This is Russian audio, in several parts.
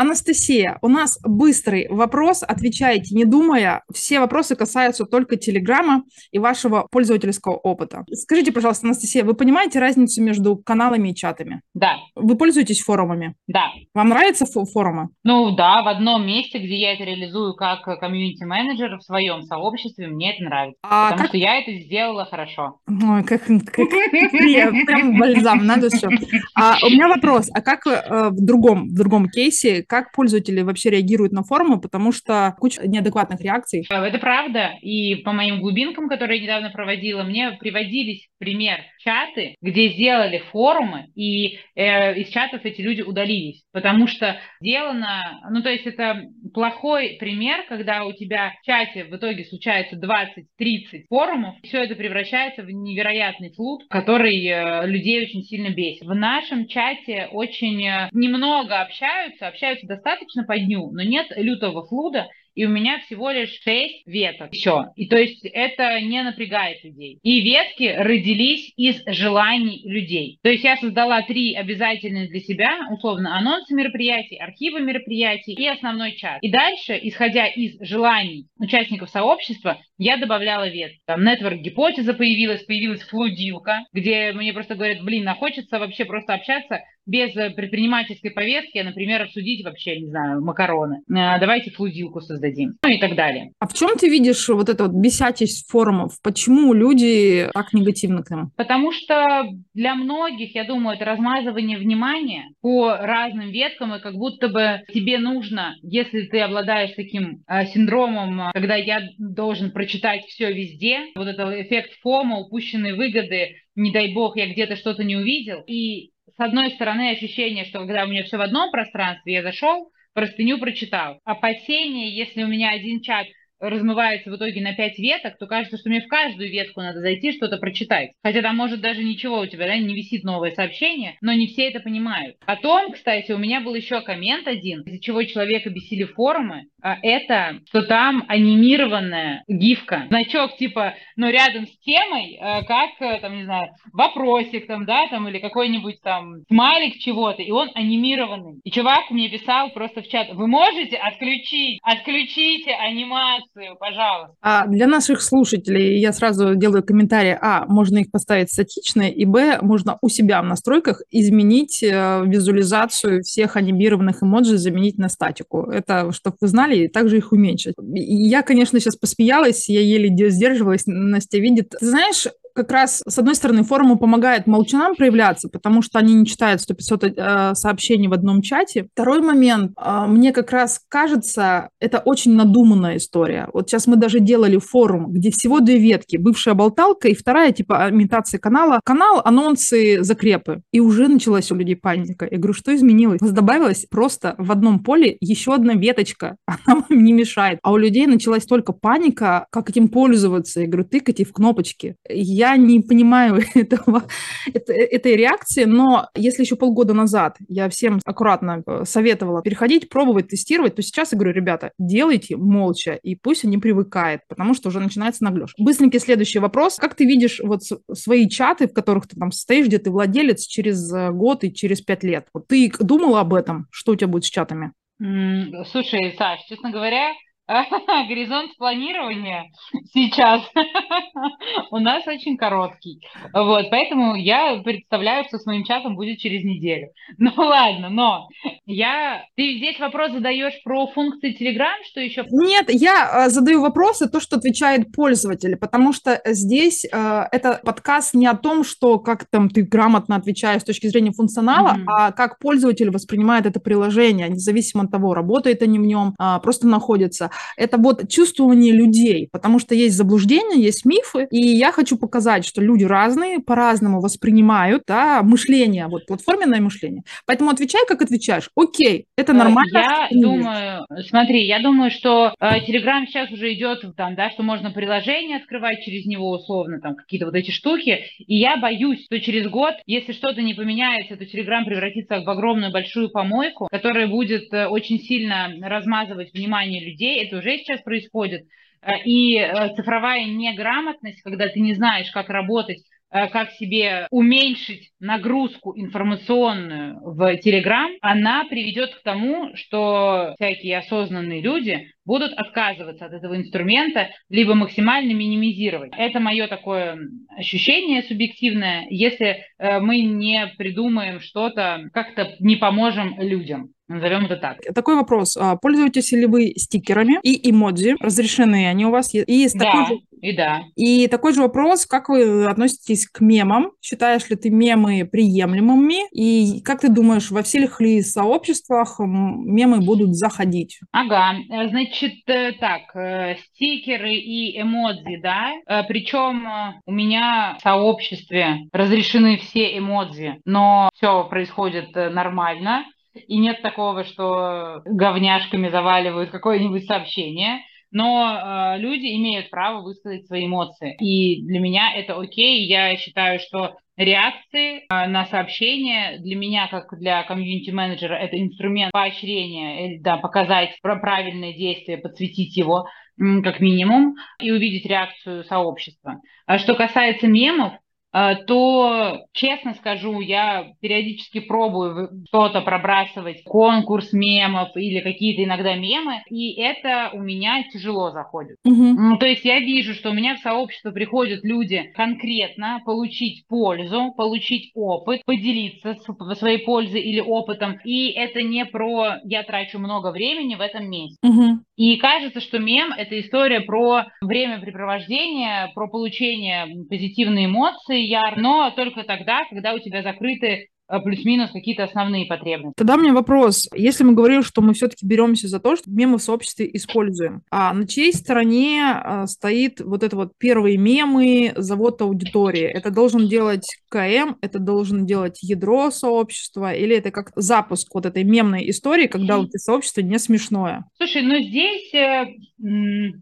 Анастасия, у нас быстрый вопрос, отвечайте не думая. Все вопросы касаются только Телеграма и вашего пользовательского опыта. Скажите, пожалуйста, Анастасия, вы понимаете разницу между каналами и чатами? Да. Вы пользуетесь форумами? Да. Вам нравятся форумы? Ну да, в одном месте, где я это реализую как комьюнити-менеджер в своем сообществе, мне это нравится. А потому как... что я это сделала хорошо. Ой, как, как прям бальзам, надо все. А, у меня вопрос, а как э, в другом, в другом кейсе, как пользователи вообще реагируют на форумы, потому что куча неадекватных реакций? А, это правда, и по моим глубинкам, которые я недавно проводила, мне приводились пример чаты, где сделали форумы, и э, из чатов эти люди удалились, потому что сделано, ну то есть это плохой пример, когда у тебя в чате в итоге случается 20-30 форумов, все это превращается в невероятный флут, который э, людей очень сильно бесит. В нашем чате очень э, немного общаются, общаются достаточно по дню, но нет лютого флуда, и у меня всего лишь 6 веток. Все. И то есть это не напрягает людей. И ветки родились из желаний людей. То есть я создала три обязательные для себя, условно, анонсы мероприятий, архивы мероприятий и основной чат. И дальше, исходя из желаний участников сообщества, я добавляла ветки. Там нетворк-гипотеза появилась, появилась флудилка, где мне просто говорят, блин, а хочется вообще просто общаться без э, предпринимательской повестки, а, например, обсудить вообще, не знаю, макароны. А, давайте флудилку создадим. Ну и так далее. А в чем ты видишь вот это вот бесячесть форумов? Почему люди так негативно к ним? Потому что для многих, я думаю, это размазывание внимания по разным веткам, и как будто бы тебе нужно, если ты обладаешь таким э, синдромом, когда я должен прочитать все везде, вот это эффект фома, упущенные выгоды, не дай бог, я где-то что-то не увидел, и с одной стороны, ощущение, что когда у меня все в одном пространстве, я зашел, простыню прочитал. Опасение, если у меня один чат размывается в итоге на пять веток, то кажется, что мне в каждую ветку надо зайти, что-то прочитать. Хотя там может даже ничего у тебя, да, не висит новое сообщение, но не все это понимают. Потом, кстати, у меня был еще коммент один, из-за чего человека бесили форумы, а это, что там анимированная гифка. Значок типа, ну, рядом с темой, э, как, э, там, не знаю, вопросик там, да, там, или какой-нибудь там смайлик чего-то, и он анимированный. И чувак мне писал просто в чат, вы можете отключить, отключите анимацию пожалуйста. А для наших слушателей я сразу делаю комментарий. А, можно их поставить статичные, и Б, можно у себя в настройках изменить э, визуализацию всех анимированных эмоджи, заменить на статику. Это, чтобы вы знали, и также их уменьшить. Я, конечно, сейчас посмеялась, я еле сдерживалась, Настя видит. Ты знаешь, как раз, с одной стороны, форуму помогает молчанам проявляться, потому что они не читают 100-500 э, сообщений в одном чате. Второй момент, э, мне как раз кажется, это очень надуманная история. Вот сейчас мы даже делали форум, где всего две ветки, бывшая болталка и вторая, типа, имитация канала. Канал, анонсы, закрепы. И уже началась у людей паника. Я говорю, что изменилось? Добавилась просто в одном поле еще одна веточка. Она вам не мешает. А у людей началась только паника, как этим пользоваться. Я говорю, тыкайте в кнопочки. Я не понимаю этого, это, этой реакции, но если еще полгода назад я всем аккуратно э, советовала переходить, пробовать, тестировать, то сейчас я говорю, ребята, делайте молча, и пусть они привыкает, потому что уже начинается наглеж. Быстренький следующий вопрос. Как ты видишь вот свои чаты, в которых ты там стоишь, где ты владелец через э, год и через пять лет? Вот ты думала об этом? Что у тебя будет с чатами? Слушай, Саш, честно говоря, горизонт планирования сейчас у нас очень короткий. Вот, поэтому я представляю, что с моим чатом будет через неделю. Ну ладно, но я... Ты здесь вопрос задаешь про функции Telegram, что еще? Нет, я э, задаю вопросы, то, что отвечает пользователь, потому что здесь э, это подкаст не о том, что как там ты грамотно отвечаешь с точки зрения функционала, mm-hmm. а как пользователь воспринимает это приложение, независимо от того, работает они в нем, э, просто находится это вот чувствование людей, потому что есть заблуждения, есть мифы, и я хочу показать, что люди разные, по-разному воспринимают да, мышление, вот платформенное мышление. Поэтому отвечай, как отвечаешь. Окей, это э, нормально. Я думаю, смотри, я думаю, что э, Telegram сейчас уже идет там, да, что можно приложение открывать через него условно, там какие-то вот эти штуки, и я боюсь, что через год, если что-то не поменяется, то Telegram превратится в огромную большую помойку, которая будет э, очень сильно размазывать внимание людей это уже сейчас происходит. Э, и э, цифровая неграмотность, когда ты не знаешь, как работать Э, как себе уменьшить нагрузку информационную в Telegram, она приведет к тому, что всякие осознанные люди будут отказываться от этого инструмента, либо максимально минимизировать. Это мое такое ощущение субъективное, если э, мы не придумаем что-то, как-то не поможем людям. Назовем это так. Такой вопрос. А пользуетесь ли вы стикерами и эмодзи? Разрешены они у вас? И да, такой же... и да. И такой же вопрос, как вы относитесь к мемам? Считаешь ли ты мемы приемлемыми? И как ты думаешь, во всех ли сообществах мемы будут заходить? Ага, э, значит, э, так, э, стикеры и эмодзи, да, причем у меня в сообществе разрешены все эмодзи, но все происходит нормально. И нет такого, что говняшками заваливают какое-нибудь сообщение. Но э, люди имеют право высказать свои эмоции. И для меня это окей. Я считаю, что реакции э, на сообщения для меня, как для комьюнити-менеджера, это инструмент поощрения, э, да, показать правильное действие, подсветить его как минимум и увидеть реакцию сообщества. А что касается мемов, а, то, честно скажу, я периодически пробую что-то пробрасывать, конкурс мемов или какие-то иногда мемы, и это у меня тяжело заходит. Угу. То есть я вижу, что у меня в сообщество приходят люди конкретно получить пользу, получить опыт, поделиться своей пользой или опытом, и это не про «я трачу много времени в этом месте». Угу. И кажется, что мем — это история про времяпрепровождение, про получение позитивной эмоции, яр, но только тогда, когда у тебя закрыты плюс-минус какие-то основные потребности. Тогда у меня вопрос. Если мы говорим, что мы все-таки беремся за то, что мемы в сообществе используем, а на чьей стороне а, стоит вот это вот первые мемы, завод аудитории? Это должен делать КМ, это должен делать ядро сообщества, или это как запуск вот этой мемной истории, когда у тебя сообщество не смешное? Слушай, ну здесь э,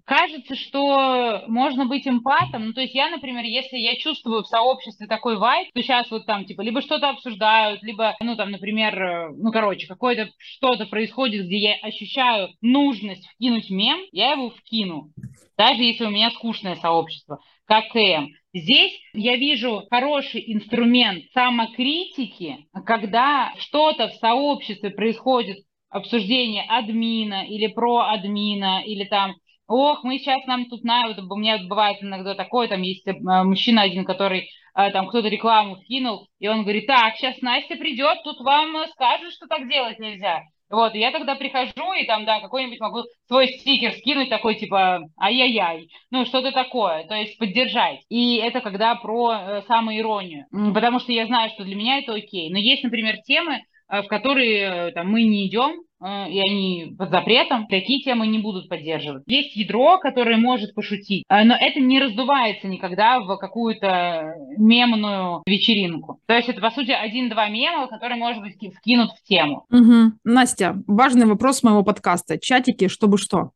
кажется, что можно быть эмпатом. Ну, то есть я, например, если я чувствую в сообществе такой вайб, то сейчас вот там, типа, либо что-то обсуждаю, обсуждают, либо, ну, там, например, э, ну, короче, какое-то что-то происходит, где я ощущаю нужность вкинуть мем, я его вкину, даже если у меня скучное сообщество, как КМ. Здесь я вижу хороший инструмент самокритики, когда что-то в сообществе происходит, обсуждение админа или про админа, или там ох, мы сейчас нам тут на, вот, у меня бывает иногда такое, там есть э, мужчина один, который там кто-то рекламу вкинул, и он говорит, так, сейчас Настя придет, тут вам скажут, что так делать нельзя. Вот, и я тогда прихожу, и там, да, какой-нибудь могу свой стикер скинуть, такой, типа, ай-яй-яй, ну, что-то такое, то есть поддержать. И это когда про э, самоиронию, потому что я знаю, что для меня это окей. Но есть, например, темы, э, в которые э, там, мы не идем, и они под запретом, такие темы не будут поддерживать. Есть ядро, которое может пошутить, э, но это не раздувается никогда в какую-то мемную вечеринку. То есть это, по сути, один-два мема, которые, может быть, вкинут в тему. Угу. Настя, важный вопрос моего подкаста. Чатики, чтобы что?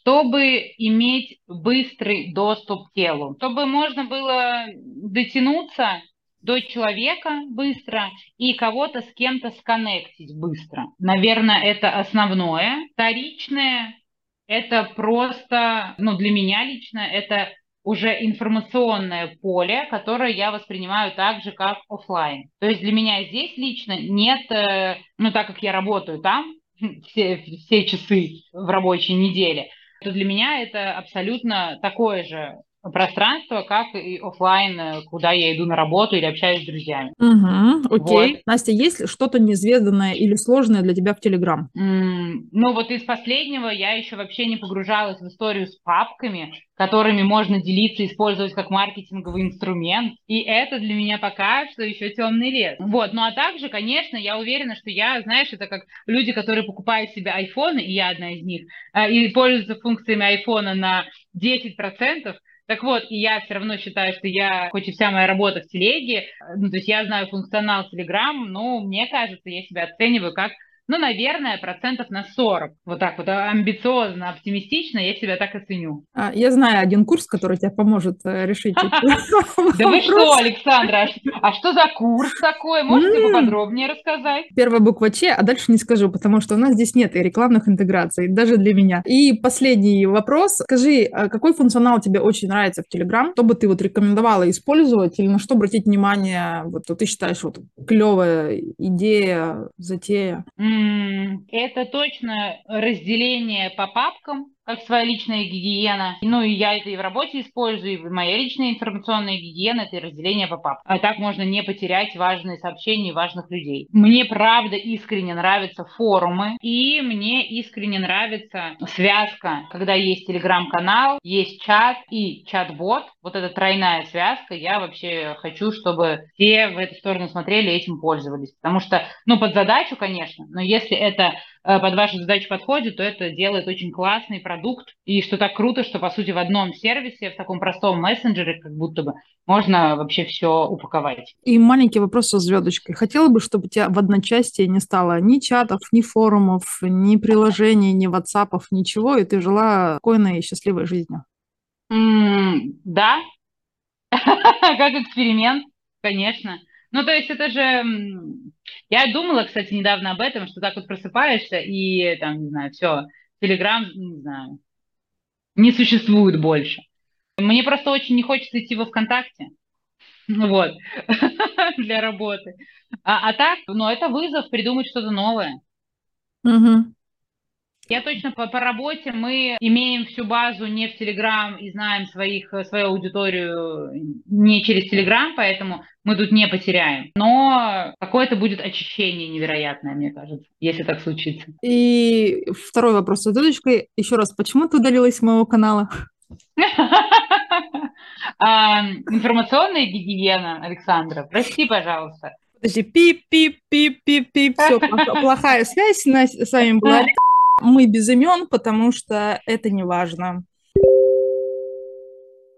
чтобы иметь быстрый доступ к телу, чтобы можно было дотянуться до человека быстро и кого-то с кем-то сконнектить быстро. Наверное, это основное. Вторичное – это просто, ну, для меня лично, это уже информационное поле, которое я воспринимаю так же, как офлайн. То есть для меня здесь лично нет, э, ну так как я работаю там все, все часы в рабочей неделе, то для меня это абсолютно такое же пространство, как и офлайн, э, куда я иду на работу или общаюсь с друзьями. Угу, окей. Вот. Настя, есть что-то неизведанное или сложное для тебя в Телеграм? Mm, ну вот из последнего я еще вообще не погружалась в историю с папками, которыми можно делиться, использовать как маркетинговый инструмент. И это для меня пока что еще темный лес. Вот, ну а также, конечно, я уверена, что я, знаешь, это как люди, которые покупают себе айфоны, и я одна из них, э, и пользуются функциями айфона на 10%, так вот, и я все равно считаю, что я, хоть и вся моя работа в телеге, ну, то есть я знаю функционал Telegram, но мне кажется, я себя оцениваю как ну, наверное, процентов на 40. Вот так вот амбициозно, оптимистично я себя так оценю. А, я знаю один курс, который тебе поможет э, решить Да вы что, Александра, а что за курс такой? Можете поподробнее рассказать? Первая буква Ч, а дальше не скажу, потому что у нас здесь нет и рекламных интеграций, даже для меня. И последний вопрос. Скажи, а какой функционал тебе очень нравится в Telegram? Что бы ты вот рекомендовала использовать или на что обратить внимание? Вот ты считаешь, вот клевая идея, затея? Это точно разделение по папкам, как своя личная гигиена. Ну, и я это и в работе использую, и моя личная информационная гигиена — это разделение по папкам. А так можно не потерять важные сообщения важных людей. Мне, правда, искренне нравятся форумы, и мне искренне нравится связка, когда есть телеграм-канал, есть чат и чат-бот. Вот эта тройная связка, я вообще хочу, чтобы все в эту сторону смотрели и этим пользовались. Потому что, ну, под задачу, конечно, но если это под вашу задачу подходит, то это делает очень классный продукт. И что так круто, что, по сути, в одном сервисе, в таком простом мессенджере, как будто бы, можно вообще все упаковать. И маленький вопрос со звездочкой. Хотела бы, чтобы у тебя в одночасье не стало ни чатов, ни форумов, ни приложений, ни ватсапов, ничего, и ты жила спокойной и счастливой жизнью. Mm, да, как эксперимент, конечно. Ну, то есть это же... Я думала, кстати, недавно об этом, что так вот просыпаешься и, там, не знаю, все, Телеграм, не знаю, не существует больше. Мне просто очень не хочется идти во ВКонтакте. Вот, для работы. А, а так, ну, это вызов придумать что-то новое. Угу. Я точно по, по работе мы имеем всю базу не в Телеграм и знаем своих, свою аудиторию не через Телеграм, поэтому мы тут не потеряем. Но какое-то будет очищение невероятное, мне кажется, если так случится. И второй вопрос с дудочкой. Еще раз, почему ты удалилась с моего канала? Информационная гигиена, Александра. Прости, пожалуйста. Подожди, пип-пип-пип-пип-пип. Все, плохая связь с вами была. Мы без имен, потому что это не важно.